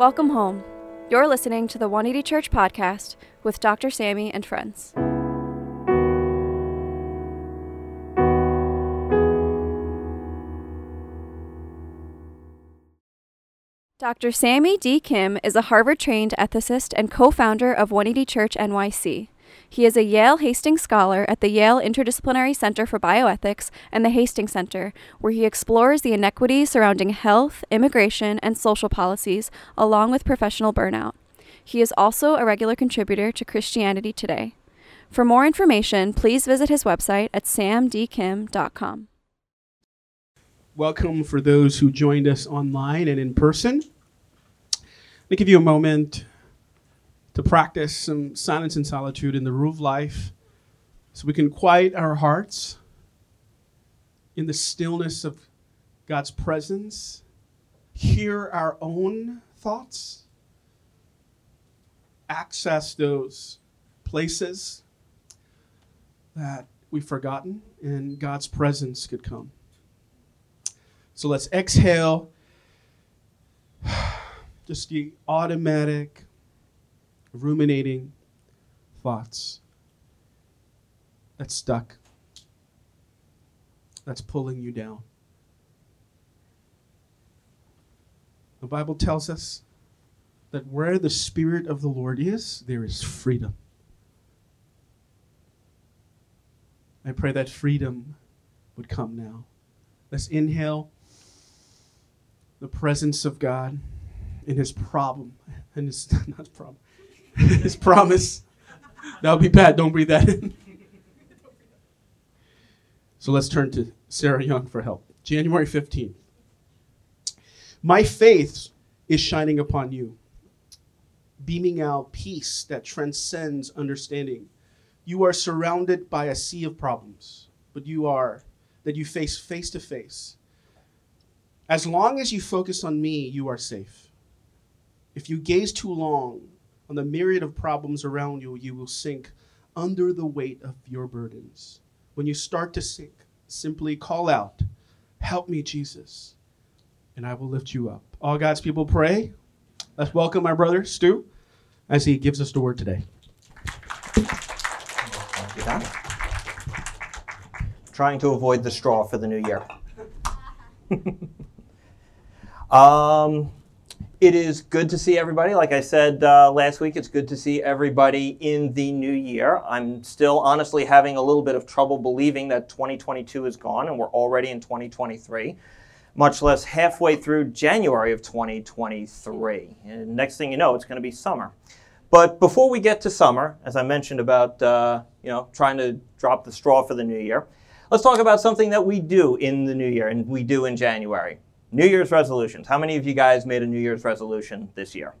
Welcome home. You're listening to the 180 Church podcast with Dr. Sammy and friends. Dr. Sammy D. Kim is a Harvard trained ethicist and co founder of 180 Church NYC. He is a Yale Hastings Scholar at the Yale Interdisciplinary Center for Bioethics and the Hastings Center, where he explores the inequities surrounding health, immigration, and social policies, along with professional burnout. He is also a regular contributor to Christianity Today. For more information, please visit his website at samdkim.com. Welcome for those who joined us online and in person. Let me give you a moment to practice some silence and solitude in the rule of life so we can quiet our hearts in the stillness of God's presence, hear our own thoughts, access those places that we've forgotten, and God's presence could come. So let's exhale. Just the automatic ruminating thoughts that's stuck, that's pulling you down. The Bible tells us that where the Spirit of the Lord is, there is freedom. I pray that freedom would come now. Let's inhale the presence of God in his problem and his not problem his promise. That would be bad. Don't breathe that in. So let's turn to Sarah Young for help. January 15th. My faith is shining upon you, beaming out peace that transcends understanding. You are surrounded by a sea of problems, but you are that you face face to face. As long as you focus on me, you are safe. If you gaze too long on the myriad of problems around you, you will sink under the weight of your burdens. When you start to sink, simply call out, Help me, Jesus, and I will lift you up. All God's people pray. Let's welcome my brother, Stu, as he gives us the word today. Trying to avoid the straw for the new year. um, it is good to see everybody. Like I said uh, last week, it's good to see everybody in the new year. I'm still honestly having a little bit of trouble believing that 2022 is gone and we're already in 2023, much less halfway through January of 2023. And next thing you know, it's going to be summer. But before we get to summer, as I mentioned about uh, you know trying to drop the straw for the new year, let's talk about something that we do in the new year and we do in January. New Year's resolutions. How many of you guys made a New Year's resolution this year?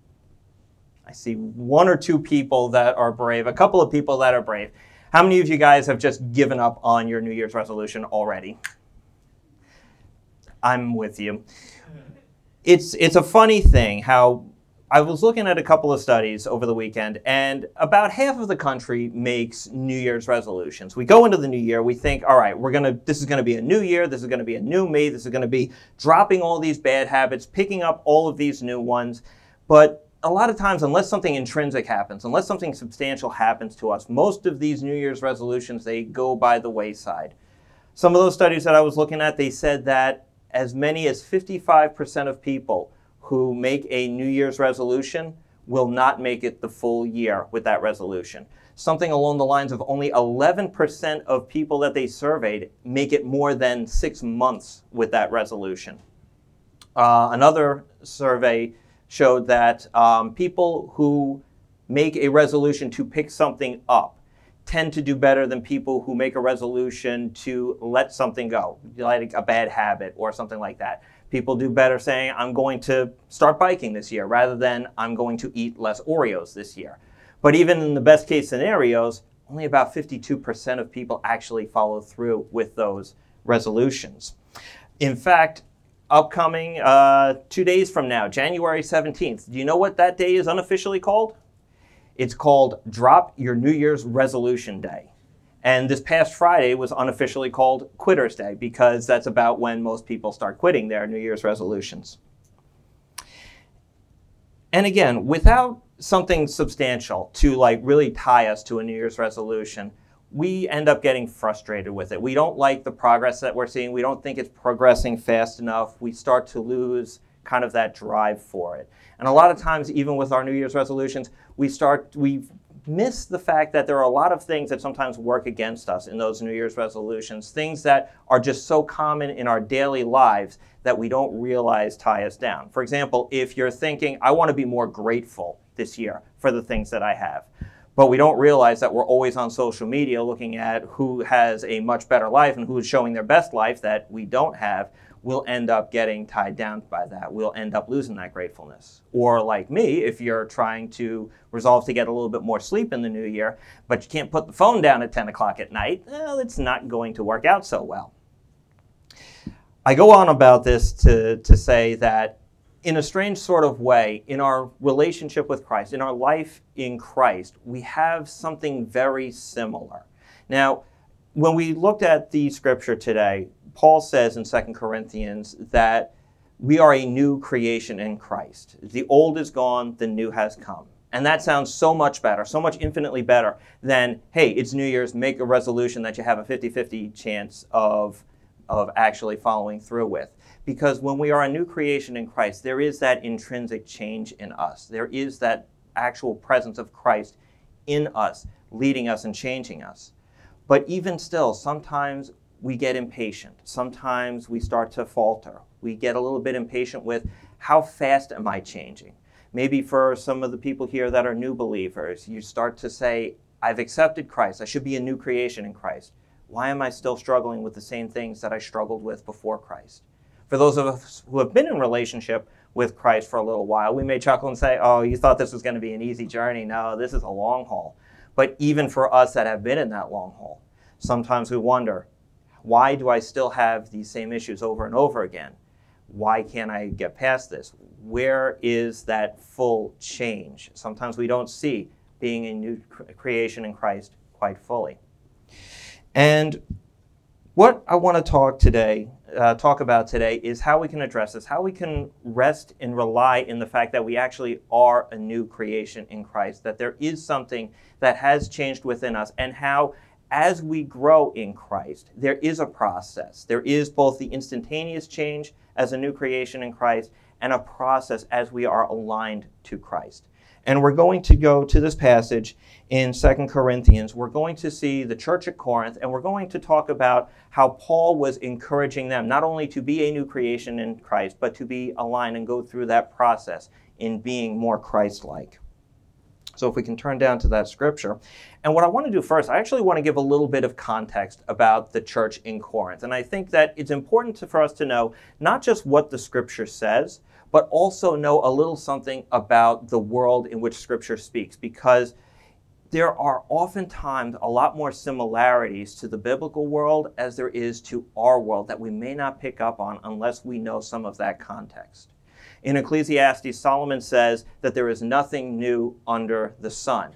I see one or two people that are brave, a couple of people that are brave. How many of you guys have just given up on your New Year's resolution already? I'm with you. It's it's a funny thing how I was looking at a couple of studies over the weekend, and about half of the country makes New Year's resolutions. We go into the new year, we think, all right, we're gonna, this is gonna be a new year, this is gonna be a new me, this is gonna be dropping all these bad habits, picking up all of these new ones. But a lot of times, unless something intrinsic happens, unless something substantial happens to us, most of these New Year's resolutions, they go by the wayside. Some of those studies that I was looking at, they said that as many as 55% of people who make a New Year's resolution will not make it the full year with that resolution. Something along the lines of only 11% of people that they surveyed make it more than six months with that resolution. Uh, another survey showed that um, people who make a resolution to pick something up tend to do better than people who make a resolution to let something go, like a bad habit or something like that. People do better saying, I'm going to start biking this year rather than I'm going to eat less Oreos this year. But even in the best case scenarios, only about 52% of people actually follow through with those resolutions. In fact, upcoming uh, two days from now, January 17th, do you know what that day is unofficially called? It's called Drop Your New Year's Resolution Day. And this past Friday was unofficially called Quitter's Day because that's about when most people start quitting their New Year's resolutions. And again, without something substantial to like really tie us to a New Year's resolution, we end up getting frustrated with it. We don't like the progress that we're seeing. We don't think it's progressing fast enough. We start to lose kind of that drive for it. And a lot of times, even with our New Year's resolutions, we start, we miss the fact that there are a lot of things that sometimes work against us in those New Year's resolutions, things that are just so common in our daily lives that we don't realize tie us down. For example, if you're thinking, I want to be more grateful this year for the things that I have, but we don't realize that we're always on social media looking at who has a much better life and who is showing their best life that we don't have, we'll end up getting tied down by that. We'll end up losing that gratefulness. Or, like me, if you're trying to resolve to get a little bit more sleep in the new year, but you can't put the phone down at 10 o'clock at night, well, it's not going to work out so well. I go on about this to, to say that in a strange sort of way, in our relationship with Christ, in our life in Christ, we have something very similar. Now, when we looked at the scripture today, Paul says in 2 Corinthians that we are a new creation in Christ. The old is gone, the new has come. And that sounds so much better, so much infinitely better than, hey, it's New Year's, make a resolution that you have a 50 50 chance of, of actually following through with. Because when we are a new creation in Christ, there is that intrinsic change in us. There is that actual presence of Christ in us, leading us and changing us. But even still, sometimes we get impatient. Sometimes we start to falter. We get a little bit impatient with how fast am I changing? Maybe for some of the people here that are new believers, you start to say, I've accepted Christ. I should be a new creation in Christ. Why am I still struggling with the same things that I struggled with before Christ? For those of us who have been in relationship with Christ for a little while, we may chuckle and say, Oh, you thought this was going to be an easy journey. No, this is a long haul. But even for us that have been in that long haul, sometimes we wonder, why do I still have these same issues over and over again? Why can't I get past this? Where is that full change? Sometimes we don't see being a new creation in Christ quite fully. And what I want to talk today, uh, talk about today, is how we can address this, how we can rest and rely in the fact that we actually are a new creation in Christ, that there is something that has changed within us, and how as we grow in Christ, there is a process. There is both the instantaneous change as a new creation in Christ and a process as we are aligned to Christ. And we're going to go to this passage in Second Corinthians. We're going to see the church at Corinth, and we're going to talk about how Paul was encouraging them not only to be a new creation in Christ, but to be aligned and go through that process in being more Christ like. So if we can turn down to that scripture. And what I want to do first, I actually want to give a little bit of context about the church in Corinth. And I think that it's important to, for us to know not just what the scripture says, but also know a little something about the world in which scripture speaks because there are oftentimes a lot more similarities to the biblical world as there is to our world that we may not pick up on unless we know some of that context. In Ecclesiastes, Solomon says that there is nothing new under the sun.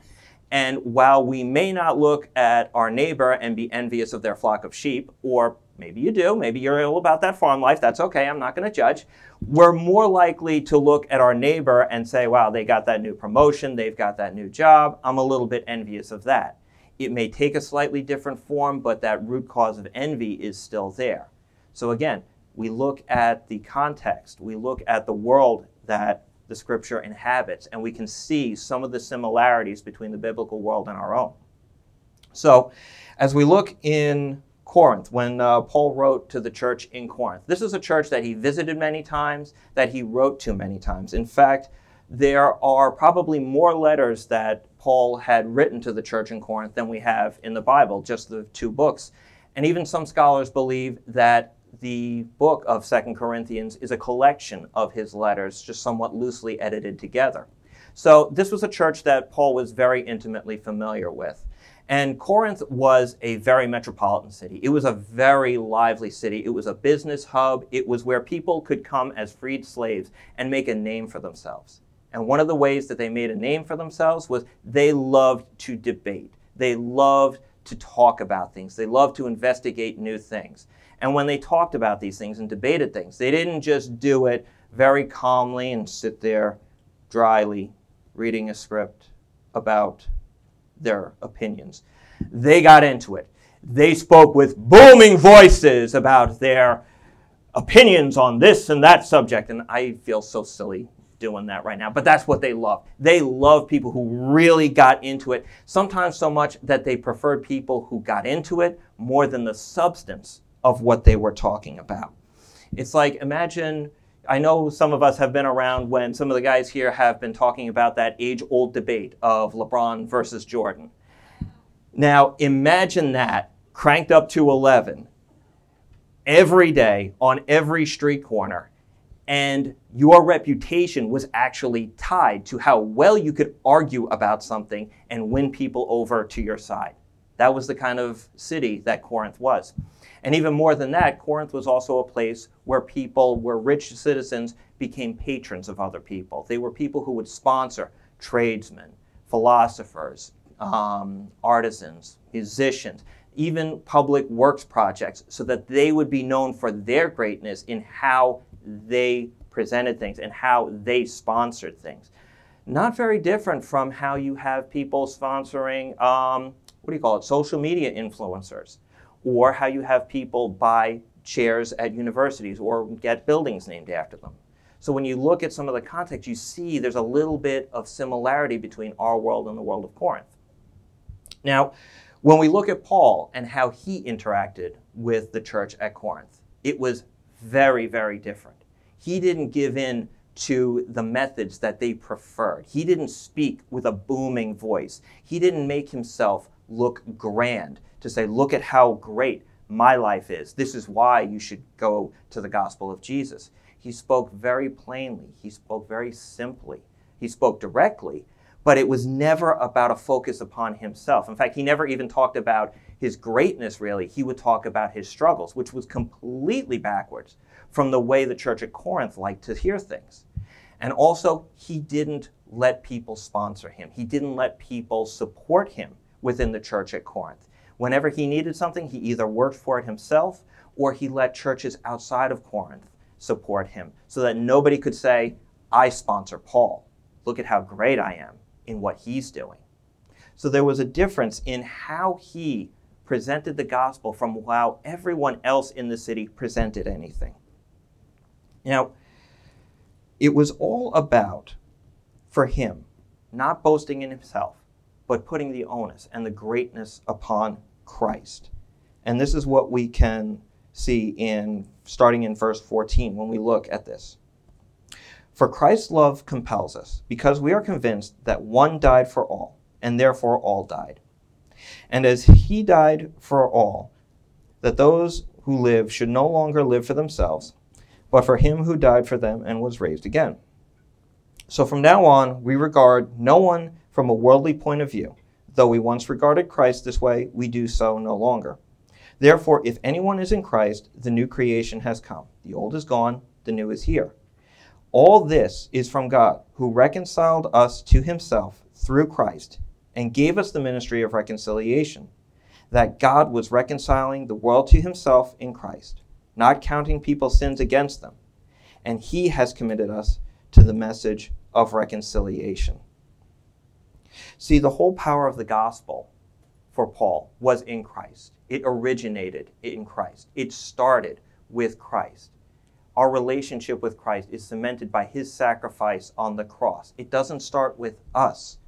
And while we may not look at our neighbor and be envious of their flock of sheep, or maybe you do, maybe you're all about that farm life, that's okay, I'm not going to judge. We're more likely to look at our neighbor and say, wow, they got that new promotion, they've got that new job, I'm a little bit envious of that. It may take a slightly different form, but that root cause of envy is still there. So again, we look at the context, we look at the world that the scripture inhabits, and we can see some of the similarities between the biblical world and our own. So, as we look in Corinth, when uh, Paul wrote to the church in Corinth, this is a church that he visited many times, that he wrote to many times. In fact, there are probably more letters that Paul had written to the church in Corinth than we have in the Bible, just the two books. And even some scholars believe that the book of Second Corinthians is a collection of his letters, just somewhat loosely edited together. So this was a church that Paul was very intimately familiar with. And Corinth was a very metropolitan city. It was a very lively city. It was a business hub. It was where people could come as freed slaves and make a name for themselves. And one of the ways that they made a name for themselves was they loved to debate. They loved to talk about things. They loved to investigate new things. And when they talked about these things and debated things, they didn't just do it very calmly and sit there dryly reading a script about their opinions. They got into it. They spoke with booming voices about their opinions on this and that subject. And I feel so silly doing that right now, but that's what they love. They love people who really got into it, sometimes so much that they preferred people who got into it more than the substance of what they were talking about. It's like imagine I know some of us have been around when some of the guys here have been talking about that age old debate of LeBron versus Jordan. Now, imagine that cranked up to 11 every day on every street corner, and your reputation was actually tied to how well you could argue about something and win people over to your side. That was the kind of city that Corinth was. And even more than that, Corinth was also a place where people, where rich citizens became patrons of other people. They were people who would sponsor tradesmen, philosophers, um, artisans, musicians, even public works projects, so that they would be known for their greatness in how they presented things and how they sponsored things. Not very different from how you have people sponsoring, um, what do you call it, social media influencers or how you have people buy chairs at universities or get buildings named after them. So when you look at some of the context, you see there's a little bit of similarity between our world and the world of Corinth. Now, when we look at Paul and how he interacted with the church at Corinth, it was very, very different. He didn't give in to the methods that they preferred. He didn't speak with a booming voice. He didn't make himself look grand to say, look at how great my life is. This is why you should go to the gospel of Jesus. He spoke very plainly, he spoke very simply, he spoke directly, but it was never about a focus upon himself. In fact, he never even talked about his greatness, really. He would talk about his struggles, which was completely backwards from the way the church at Corinth liked to hear things. And also, he didn't let people sponsor him, he didn't let people support him within the church at Corinth. Whenever he needed something, he either worked for it himself or he let churches outside of Corinth support him so that nobody could say, I sponsor Paul. Look at how great I am in what he's doing. So there was a difference in how he presented the gospel from how everyone else in the city presented anything. Now, it was all about, for him, not boasting in himself, but putting the onus and the greatness upon Christ. And this is what we can see in starting in verse 14 when we look at this. For Christ's love compels us, because we are convinced that one died for all, and therefore all died. And as he died for all, that those who live should no longer live for themselves, but for him who died for them and was raised again. So from now on, we regard no one from a worldly point of view. Though we once regarded Christ this way, we do so no longer. Therefore, if anyone is in Christ, the new creation has come. The old is gone, the new is here. All this is from God, who reconciled us to himself through Christ and gave us the ministry of reconciliation. That God was reconciling the world to himself in Christ, not counting people's sins against them. And he has committed us to the message of reconciliation. See, the whole power of the gospel for Paul was in Christ. It originated in Christ. It started with Christ. Our relationship with Christ is cemented by his sacrifice on the cross. It doesn't start with us,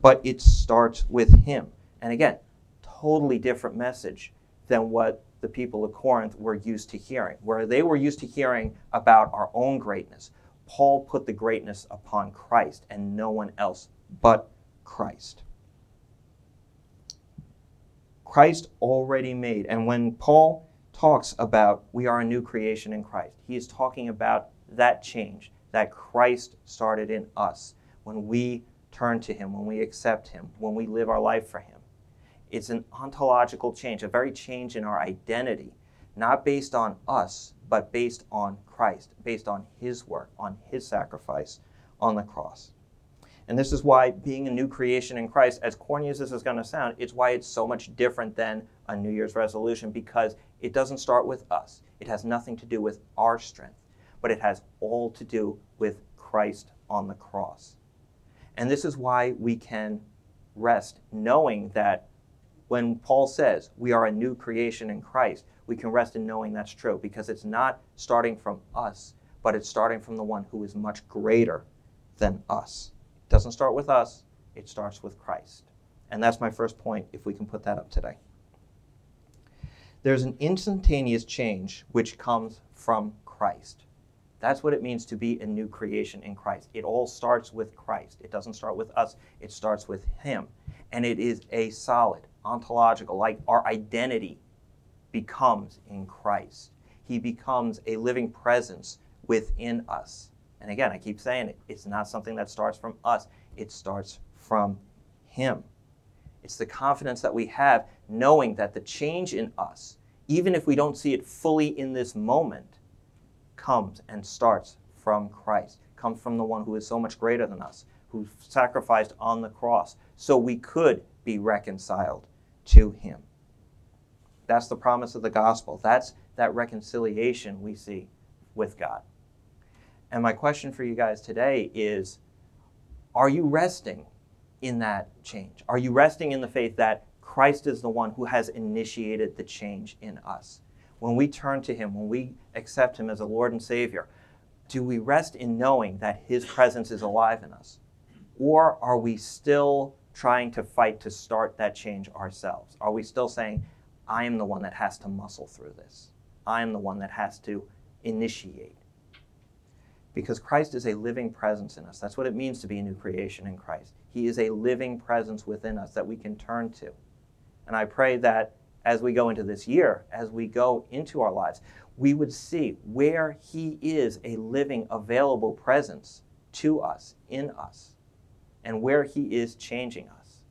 but it starts with him. And again, totally different message than what the people of Corinth were used to hearing. Where they were used to hearing about our own greatness, Paul put the greatness upon Christ and no one else but Christ. Christ already made. And when Paul talks about we are a new creation in Christ, he is talking about that change that Christ started in us when we turn to him, when we accept him, when we live our life for him. It's an ontological change, a very change in our identity, not based on us, but based on Christ, based on his work, on his sacrifice on the cross. And this is why being a new creation in Christ, as corny as this is going to sound, it's why it's so much different than a New Year's resolution because it doesn't start with us. It has nothing to do with our strength, but it has all to do with Christ on the cross. And this is why we can rest, knowing that when Paul says we are a new creation in Christ, we can rest in knowing that's true because it's not starting from us, but it's starting from the one who is much greater than us. Doesn't start with us, it starts with Christ. And that's my first point, if we can put that up today. There's an instantaneous change which comes from Christ. That's what it means to be a new creation in Christ. It all starts with Christ. It doesn't start with us, it starts with Him. And it is a solid, ontological, like our identity becomes in Christ. He becomes a living presence within us. And again, I keep saying it, it's not something that starts from us, it starts from Him. It's the confidence that we have knowing that the change in us, even if we don't see it fully in this moment, comes and starts from Christ, comes from the one who is so much greater than us, who sacrificed on the cross so we could be reconciled to him. That's the promise of the gospel. That's that reconciliation we see with God. And my question for you guys today is Are you resting in that change? Are you resting in the faith that Christ is the one who has initiated the change in us? When we turn to Him, when we accept Him as a Lord and Savior, do we rest in knowing that His presence is alive in us? Or are we still trying to fight to start that change ourselves? Are we still saying, I am the one that has to muscle through this? I am the one that has to initiate? Because Christ is a living presence in us. That's what it means to be a new creation in Christ. He is a living presence within us that we can turn to. And I pray that as we go into this year, as we go into our lives, we would see where He is a living, available presence to us, in us, and where He is changing us.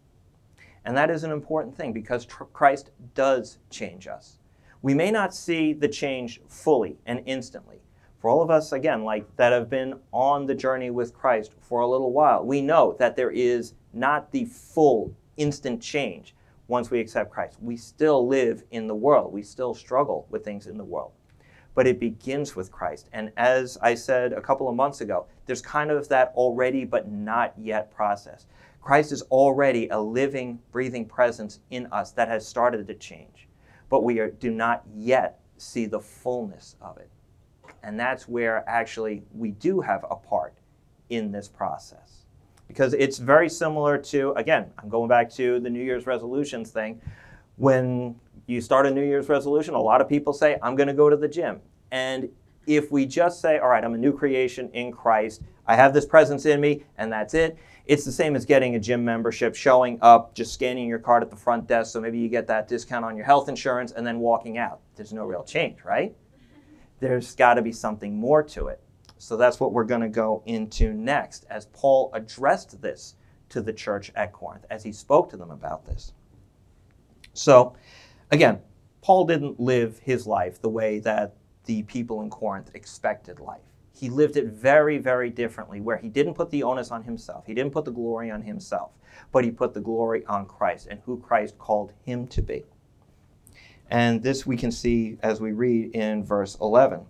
And that is an important thing because tr- Christ does change us. We may not see the change fully and instantly. For all of us, again, like that have been on the journey with Christ for a little while, we know that there is not the full instant change once we accept Christ. We still live in the world, we still struggle with things in the world. But it begins with Christ. And as I said a couple of months ago, there's kind of that already but not yet process. Christ is already a living, breathing presence in us that has started to change, but we are, do not yet see the fullness of it. And that's where actually we do have a part in this process because it's very similar to, again, I'm going back to the New Year's resolutions thing. When you start a New Year's resolution, a lot of people say, I'm going to go to the gym. And if we just say, all right, I'm a new creation in Christ, I have this presence in me, and that's it, it's the same as getting a gym membership, showing up, just scanning your card at the front desk, so maybe you get that discount on your health insurance, and then walking out. There's no real change, right? There's got to be something more to it. So that's what we're going to go into next as Paul addressed this to the church at Corinth, as he spoke to them about this. So, again, Paul didn't live his life the way that the people in Corinth expected life. He lived it very, very differently, where he didn't put the onus on himself. He didn't put the glory on himself, but he put the glory on Christ and who Christ called him to be. And this we can see as we read in verse 11.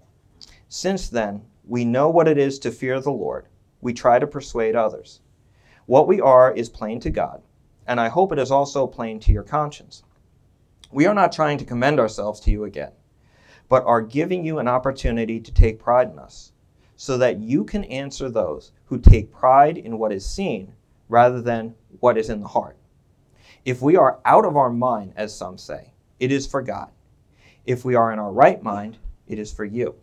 Since then, we know what it is to fear the Lord. We try to persuade others. What we are is plain to God, and I hope it is also plain to your conscience. We are not trying to commend ourselves to you again, but are giving you an opportunity to take pride in us, so that you can answer those who take pride in what is seen rather than what is in the heart. If we are out of our mind, as some say, it is for God. If we are in our right mind, it is for you.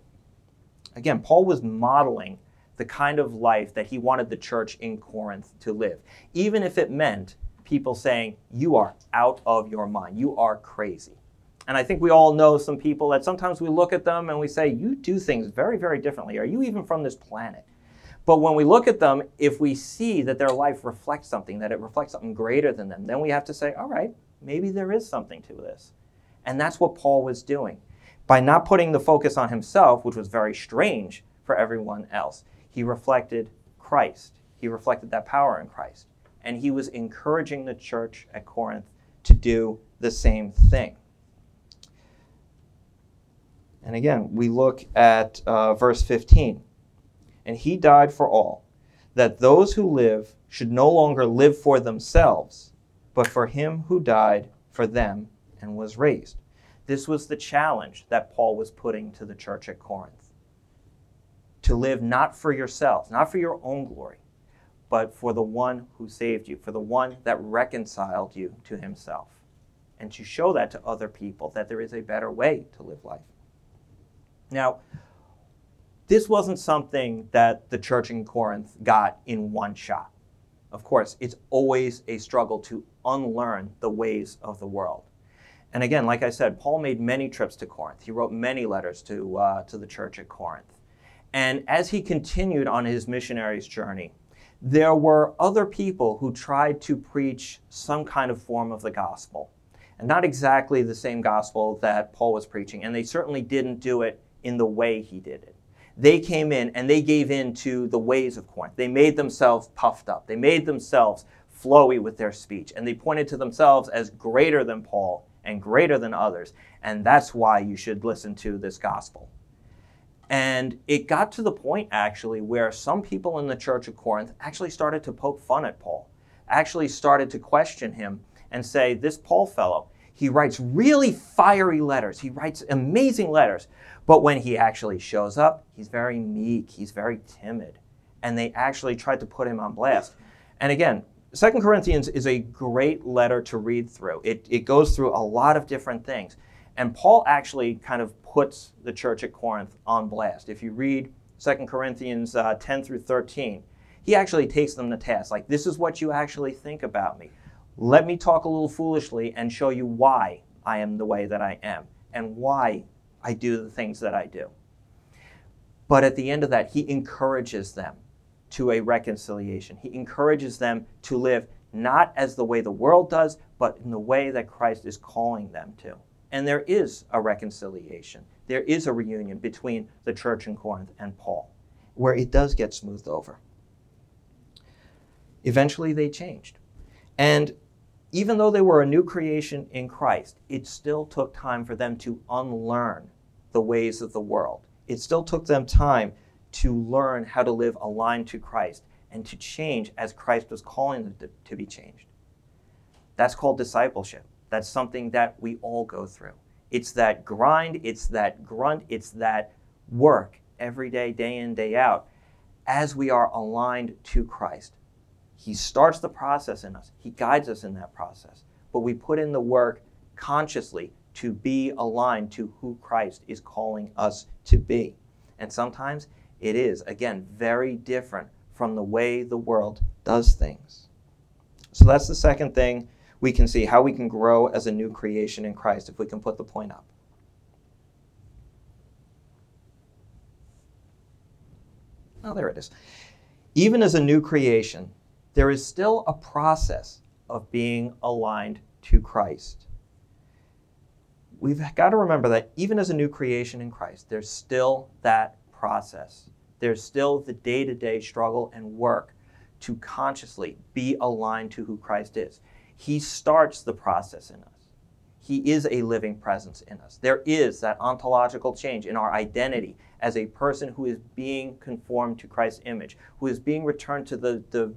Again, Paul was modeling the kind of life that he wanted the church in Corinth to live, even if it meant people saying, You are out of your mind, you are crazy. And I think we all know some people that sometimes we look at them and we say, You do things very, very differently. Are you even from this planet? But when we look at them, if we see that their life reflects something, that it reflects something greater than them, then we have to say, All right, maybe there is something to this. And that's what Paul was doing by not putting the focus on himself, which was very strange for everyone else. He reflected Christ. He reflected that power in Christ. And he was encouraging the church at Corinth to do the same thing. And again, we look at uh, verse 15. And he died for all, that those who live should no longer live for themselves, but for him who died for them and was raised. This was the challenge that Paul was putting to the church at Corinth. To live not for yourselves, not for your own glory, but for the one who saved you, for the one that reconciled you to himself. And to show that to other people that there is a better way to live life. Now, this wasn't something that the church in Corinth got in one shot. Of course, it's always a struggle to unlearn the ways of the world. And again, like I said, Paul made many trips to Corinth. He wrote many letters to, uh, to the church at Corinth. And as he continued on his missionary's journey, there were other people who tried to preach some kind of form of the gospel. And not exactly the same gospel that Paul was preaching, and they certainly didn't do it in the way he did it. They came in and they gave in to the ways of Corinth. They made themselves puffed up. They made themselves flowy with their speech, and they pointed to themselves as greater than Paul and greater than others. And that's why you should listen to this gospel. And it got to the point, actually, where some people in the church of Corinth actually started to poke fun at Paul, actually started to question him and say, This Paul fellow, he writes really fiery letters, he writes amazing letters, but when he actually shows up, he's very meek, he's very timid. And they actually tried to put him on blast. And again, Second Corinthians is a great letter to read through. It, it goes through a lot of different things. And Paul actually kind of puts the church at Corinth on blast. If you read 2 Corinthians uh, 10 through 13, he actually takes them to task. Like, this is what you actually think about me. Let me talk a little foolishly and show you why I am the way that I am and why I do the things that I do. But at the end of that, he encourages them to a reconciliation. He encourages them to live not as the way the world does, but in the way that Christ is calling them to. And there is a reconciliation. There is a reunion between the church in Corinth and Paul, where it does get smoothed over. Eventually, they changed. And even though they were a new creation in Christ, it still took time for them to unlearn the ways of the world. It still took them time to learn how to live aligned to Christ and to change as Christ was calling them to, to be changed. That's called discipleship. That's something that we all go through. It's that grind, it's that grunt, it's that work every day, day in, day out, as we are aligned to Christ. He starts the process in us, He guides us in that process. But we put in the work consciously to be aligned to who Christ is calling us to be. And sometimes it is, again, very different from the way the world does things. So that's the second thing we can see how we can grow as a new creation in Christ if we can put the point up. Oh, there it is. Even as a new creation, there is still a process of being aligned to Christ. We've got to remember that even as a new creation in Christ, there's still that process. There's still the day to day struggle and work to consciously be aligned to who Christ is. He starts the process in us. He is a living presence in us. There is that ontological change in our identity as a person who is being conformed to Christ's image, who is being returned to the, the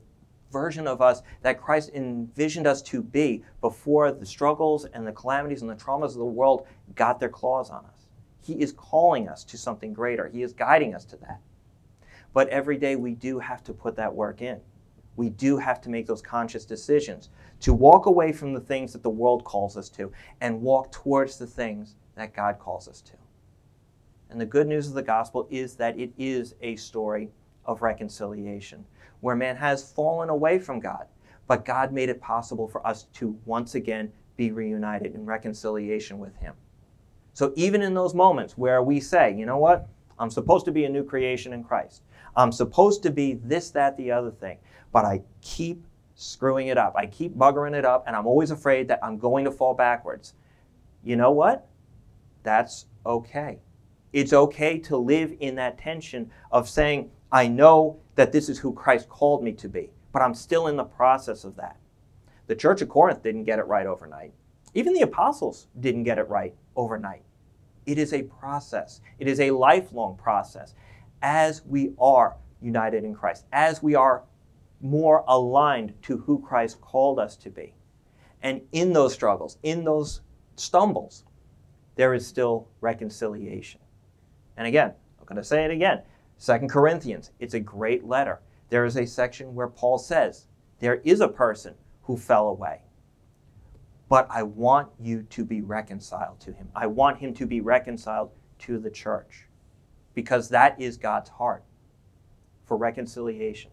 version of us that Christ envisioned us to be before the struggles and the calamities and the traumas of the world got their claws on us. He is calling us to something greater, He is guiding us to that. But every day we do have to put that work in we do have to make those conscious decisions to walk away from the things that the world calls us to and walk towards the things that God calls us to. And the good news of the gospel is that it is a story of reconciliation, where man has fallen away from God, but God made it possible for us to once again be reunited in reconciliation with Him. So even in those moments where we say, you know what, I'm supposed to be a new creation in Christ, I'm supposed to be this, that, the other thing but I keep screwing it up. I keep buggering it up, and I'm always afraid that I'm going to fall backwards. You know what? That's okay. It's okay to live in that tension of saying, I know that this is who Christ called me to be, but I'm still in the process of that. The church of Corinth didn't get it right overnight. Even the apostles didn't get it right overnight. It is a process, it is a lifelong process. As we are united in Christ, as we are more aligned to who Christ called us to be. And in those struggles, in those stumbles, there is still reconciliation. And again, I'm going to say it again. Second Corinthians, it's a great letter. There is a section where Paul says, There is a person who fell away. But I want you to be reconciled to him. I want him to be reconciled to the church because that is God's heart for reconciliation,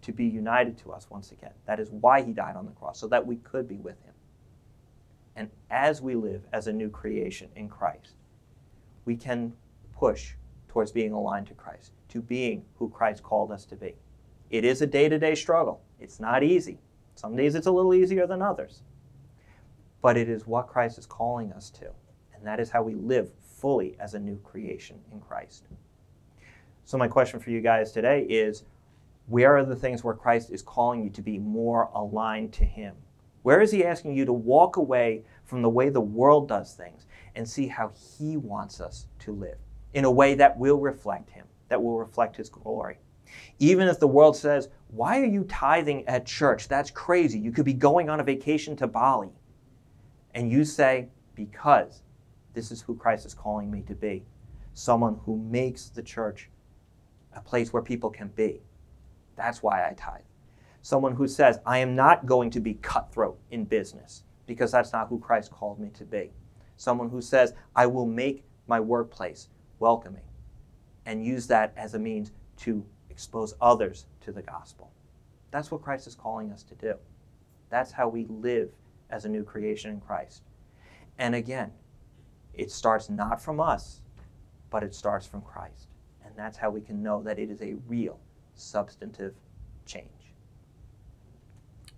to be united to us once again. That is why he died on the cross, so that we could be with him. And as we live as a new creation in Christ, we can push towards being aligned to Christ, to being who Christ called us to be. It is a day to day struggle. It's not easy. Some days it's a little easier than others. But it is what Christ is calling us to. And that is how we live fully as a new creation in Christ. So, my question for you guys today is where are the things where Christ is calling you to be more aligned to Him? Where is He asking you to walk away from the way the world does things and see how He wants us to live in a way that will reflect Him, that will reflect His glory? Even if the world says, Why are you tithing at church? That's crazy. You could be going on a vacation to Bali. And you say, Because this is who Christ is calling me to be someone who makes the church a place where people can be. That's why I tithe. Someone who says, I am not going to be cutthroat in business because that's not who Christ called me to be. Someone who says, I will make my workplace welcoming and use that as a means to expose others to the gospel. That's what Christ is calling us to do. That's how we live as a new creation in Christ. And again, it starts not from us, but it starts from Christ. And that's how we can know that it is a real substantive change.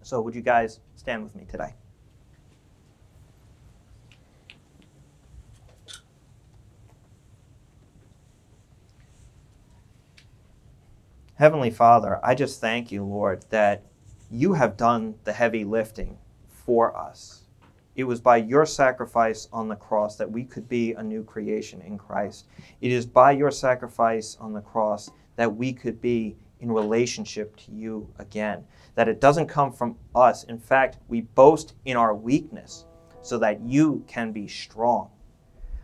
So, would you guys stand with me today? Heavenly Father, I just thank you, Lord, that you have done the heavy lifting for us. It was by your sacrifice on the cross that we could be a new creation in Christ. It is by your sacrifice on the cross that we could be in relationship to you again. That it doesn't come from us. In fact, we boast in our weakness so that you can be strong.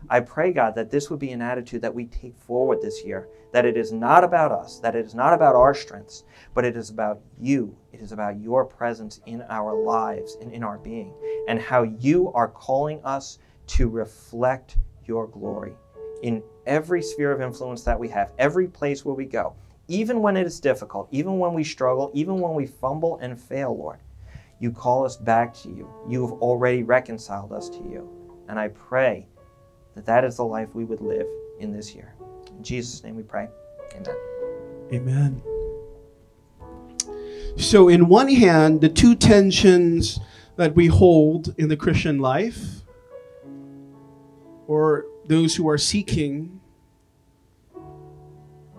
I pray, God, that this would be an attitude that we take forward this year, that it is not about us, that it is not about our strengths, but it is about you. It is about your presence in our lives and in our being, and how you are calling us to reflect your glory in every sphere of influence that we have, every place where we go, even when it is difficult, even when we struggle, even when we fumble and fail, Lord. You call us back to you. You have already reconciled us to you. And I pray that that is the life we would live in this year. In Jesus' name we pray. Amen. Amen. So, in one hand, the two tensions that we hold in the Christian life, or those who are seeking,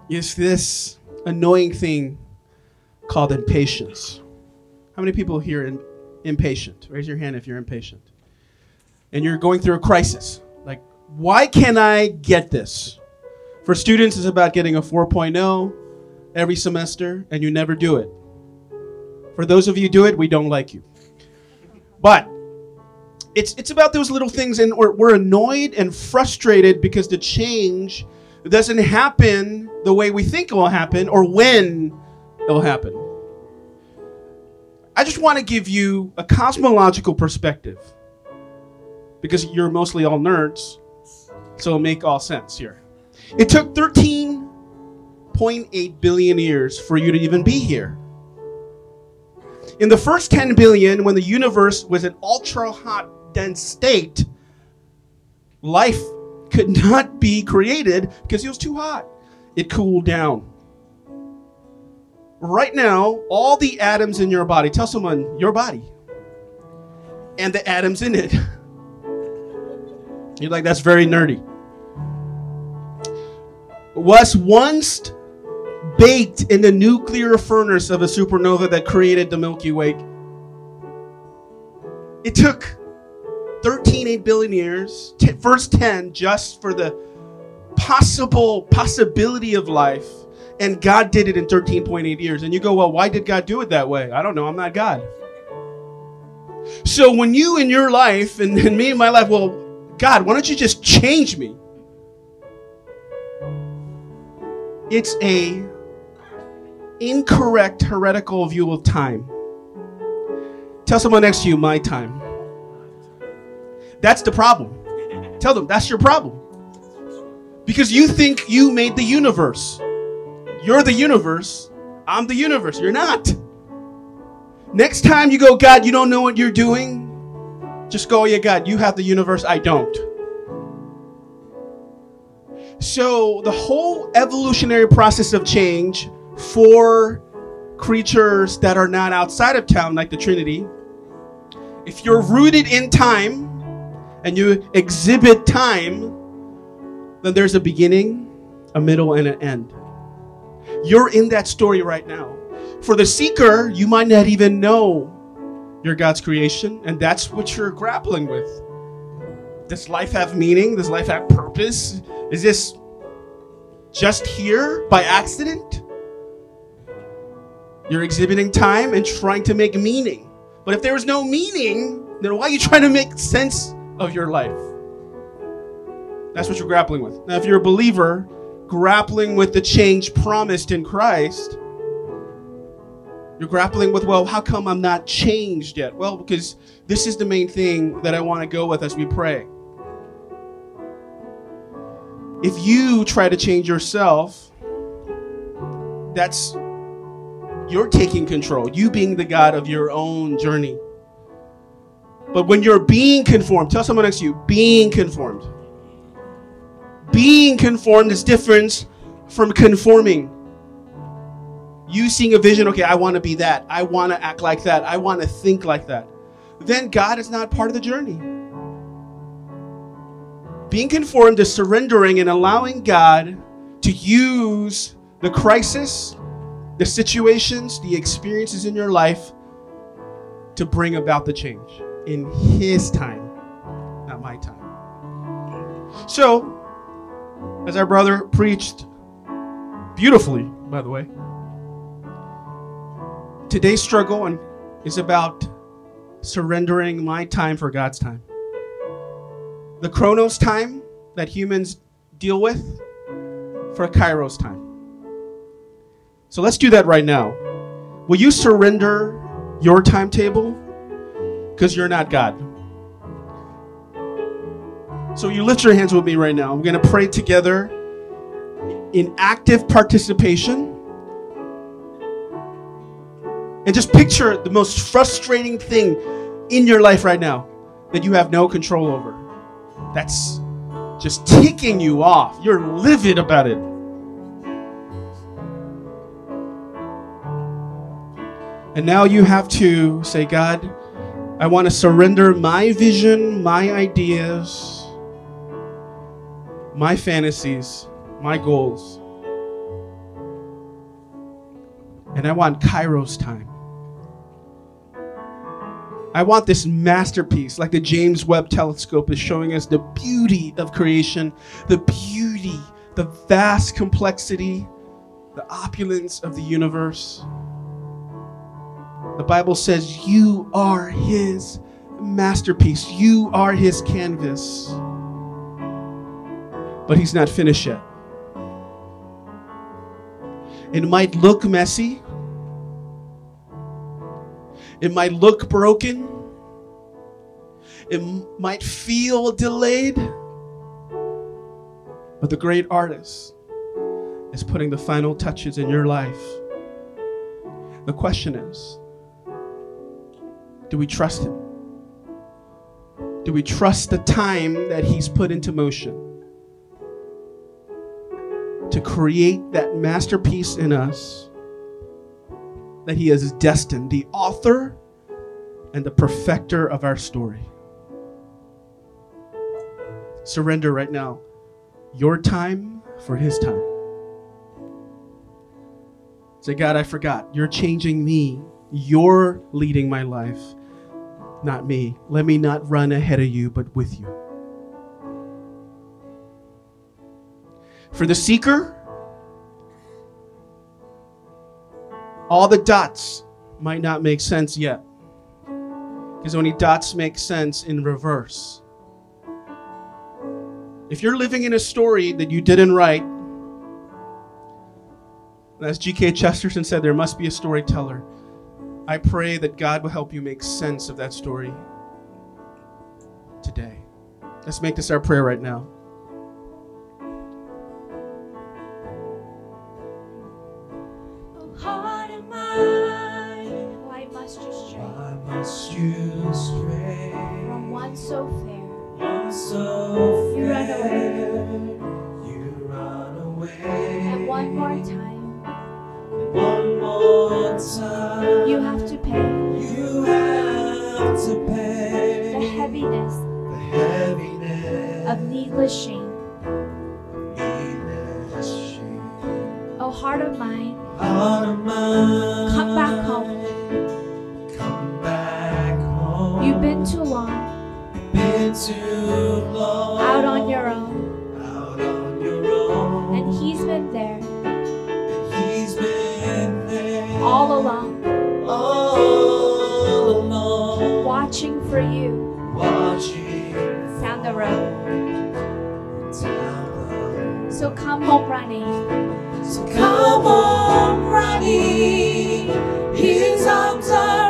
is this annoying thing called impatience. How many people here are impatient? Raise your hand if you're impatient. And you're going through a crisis. Why can I get this? For students, it's about getting a 4.0 every semester, and you never do it. For those of you do it, we don't like you. But it's it's about those little things, and we're, we're annoyed and frustrated because the change doesn't happen the way we think it will happen or when it'll happen. I just want to give you a cosmological perspective because you're mostly all nerds, so it'll make all sense here. It took 13.8 billion years for you to even be here. In the first 10 billion, when the universe was an ultra hot, dense state, life could not be created because it was too hot. It cooled down. Right now, all the atoms in your body, tell someone your body, and the atoms in it. You're like, that's very nerdy. Was once baked in the nuclear furnace of a supernova that created the Milky Way. It took 13.8 billion years, t- first 10 just for the possible possibility of life, And God did it in 13.8 years. And you go, well, why did God do it that way? I don't know. I'm not God. So when you in your life and, and me in my life, well, God, why don't you just change me? It's a incorrect heretical view of time. Tell someone next to you, my time. That's the problem. Tell them that's your problem. Because you think you made the universe. You're the universe. I'm the universe. You're not. Next time you go, God, you don't know what you're doing, just go, yeah, God, you have the universe. I don't. So, the whole evolutionary process of change for creatures that are not outside of town, like the Trinity, if you're rooted in time and you exhibit time, then there's a beginning, a middle, and an end. You're in that story right now. For the seeker, you might not even know you're God's creation, and that's what you're grappling with. Does life have meaning? Does life have purpose? Is this just here by accident? You're exhibiting time and trying to make meaning. But if there is no meaning, then why are you trying to make sense of your life? That's what you're grappling with. Now, if you're a believer grappling with the change promised in Christ, you're grappling with, well, how come I'm not changed yet? Well, because this is the main thing that I want to go with as we pray. If you try to change yourself, that's you're taking control, you being the God of your own journey. But when you're being conformed, tell someone next to you, being conformed. Being conformed is different from conforming. You seeing a vision, okay, I want to be that. I want to act like that. I want to think like that. Then God is not part of the journey. Being conformed is surrendering and allowing God to use the crisis, the situations, the experiences in your life to bring about the change in His time, not my time. So, as our brother preached beautifully, by the way, today's struggle is about surrendering my time for God's time. The Chronos time that humans deal with for Kairos time. So let's do that right now. Will you surrender your timetable? Because you're not God. So you lift your hands with me right now. I'm going to pray together in active participation. And just picture the most frustrating thing in your life right now that you have no control over that's just ticking you off. You're livid about it. And now you have to say, God, I want to surrender my vision, my ideas, my fantasies, my goals. And I want Kairos time. I want this masterpiece, like the James Webb Telescope is showing us the beauty of creation, the beauty, the vast complexity, the opulence of the universe. The Bible says you are His masterpiece, you are His canvas. But He's not finished yet. It might look messy. It might look broken. It might feel delayed. But the great artist is putting the final touches in your life. The question is do we trust him? Do we trust the time that he's put into motion to create that masterpiece in us? That He has destined, the author and the perfecter of our story. Surrender right now your time for His time. Say, God, I forgot. You're changing me. You're leading my life, not me. Let me not run ahead of you, but with you. For the seeker, All the dots might not make sense yet. Because only dots make sense in reverse. If you're living in a story that you didn't write, as G.K. Chesterton said, there must be a storyteller. I pray that God will help you make sense of that story today. Let's make this our prayer right now. You stray from one so fair? One so You run away. fair. You run away. And one more time, One more time. you have to pay You have to pay the heaviness the heaviness of needless shame. needless shame. Oh, heart of mine, Heart of mine, come back home. Too long out on your own, out on your own. and he's been there And He's been there all along, all along, watching for you watching down the road. down So come home running. So come home running. His arms are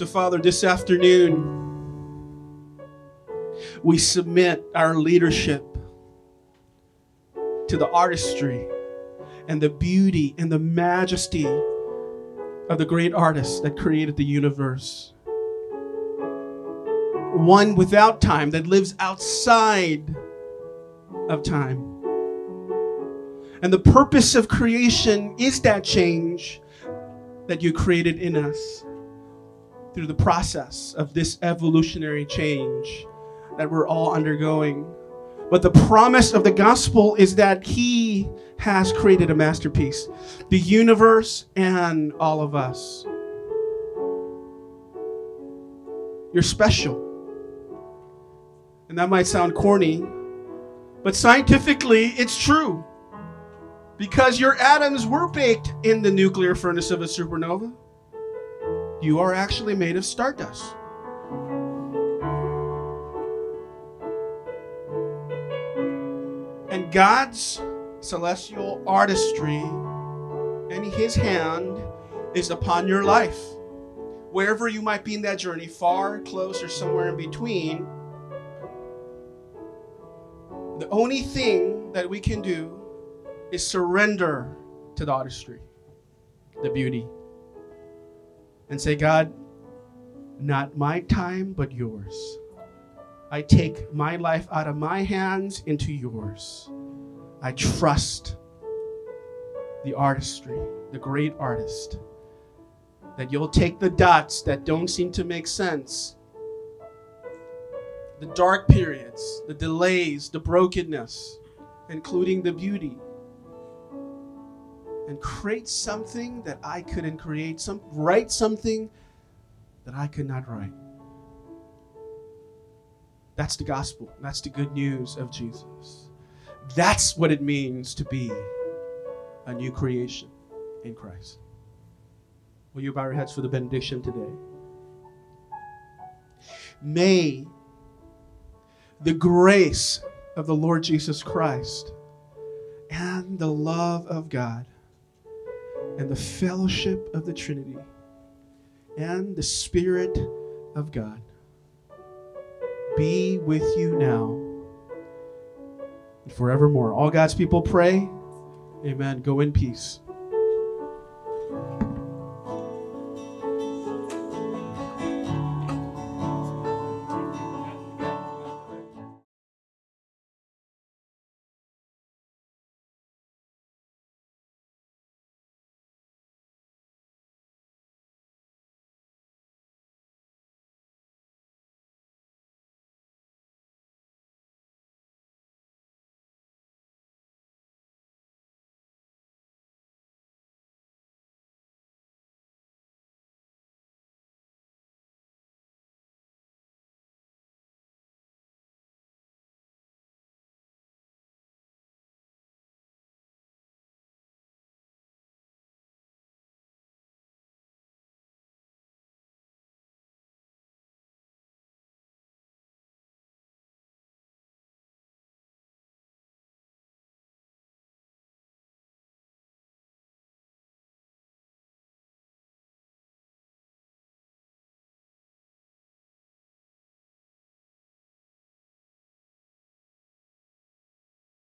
So, Father, this afternoon, we submit our leadership to the artistry and the beauty and the majesty of the great artist that created the universe. One without time that lives outside of time. And the purpose of creation is that change that you created in us through the process of this evolutionary change that we're all undergoing. But the promise of the gospel is that He has created a masterpiece, the universe and all of us. You're special. And that might sound corny, but scientifically, it's true. Because your atoms were baked in the nuclear furnace of a supernova you are actually made of stardust. And God's celestial artistry and His hand is upon your life. Wherever you might be in that journey, far, close, or somewhere in between, the only thing that we can do is surrender to the artistry, the beauty and say, God, not my time, but yours. I take my life out of my hands into yours. I trust the artistry, the great artist, that you'll take the dots that don't seem to make sense, the dark periods, the delays, the brokenness, including the beauty, and create something that I couldn't create, some write something that I could not write. That's the gospel. That's the good news of Jesus. That's what it means to be a new creation in Christ. Will you bow your heads for the benediction today? May the grace of the Lord Jesus Christ and the love of God and the fellowship of the Trinity and the Spirit of God be with you now and forevermore. All God's people pray. Amen. Go in peace.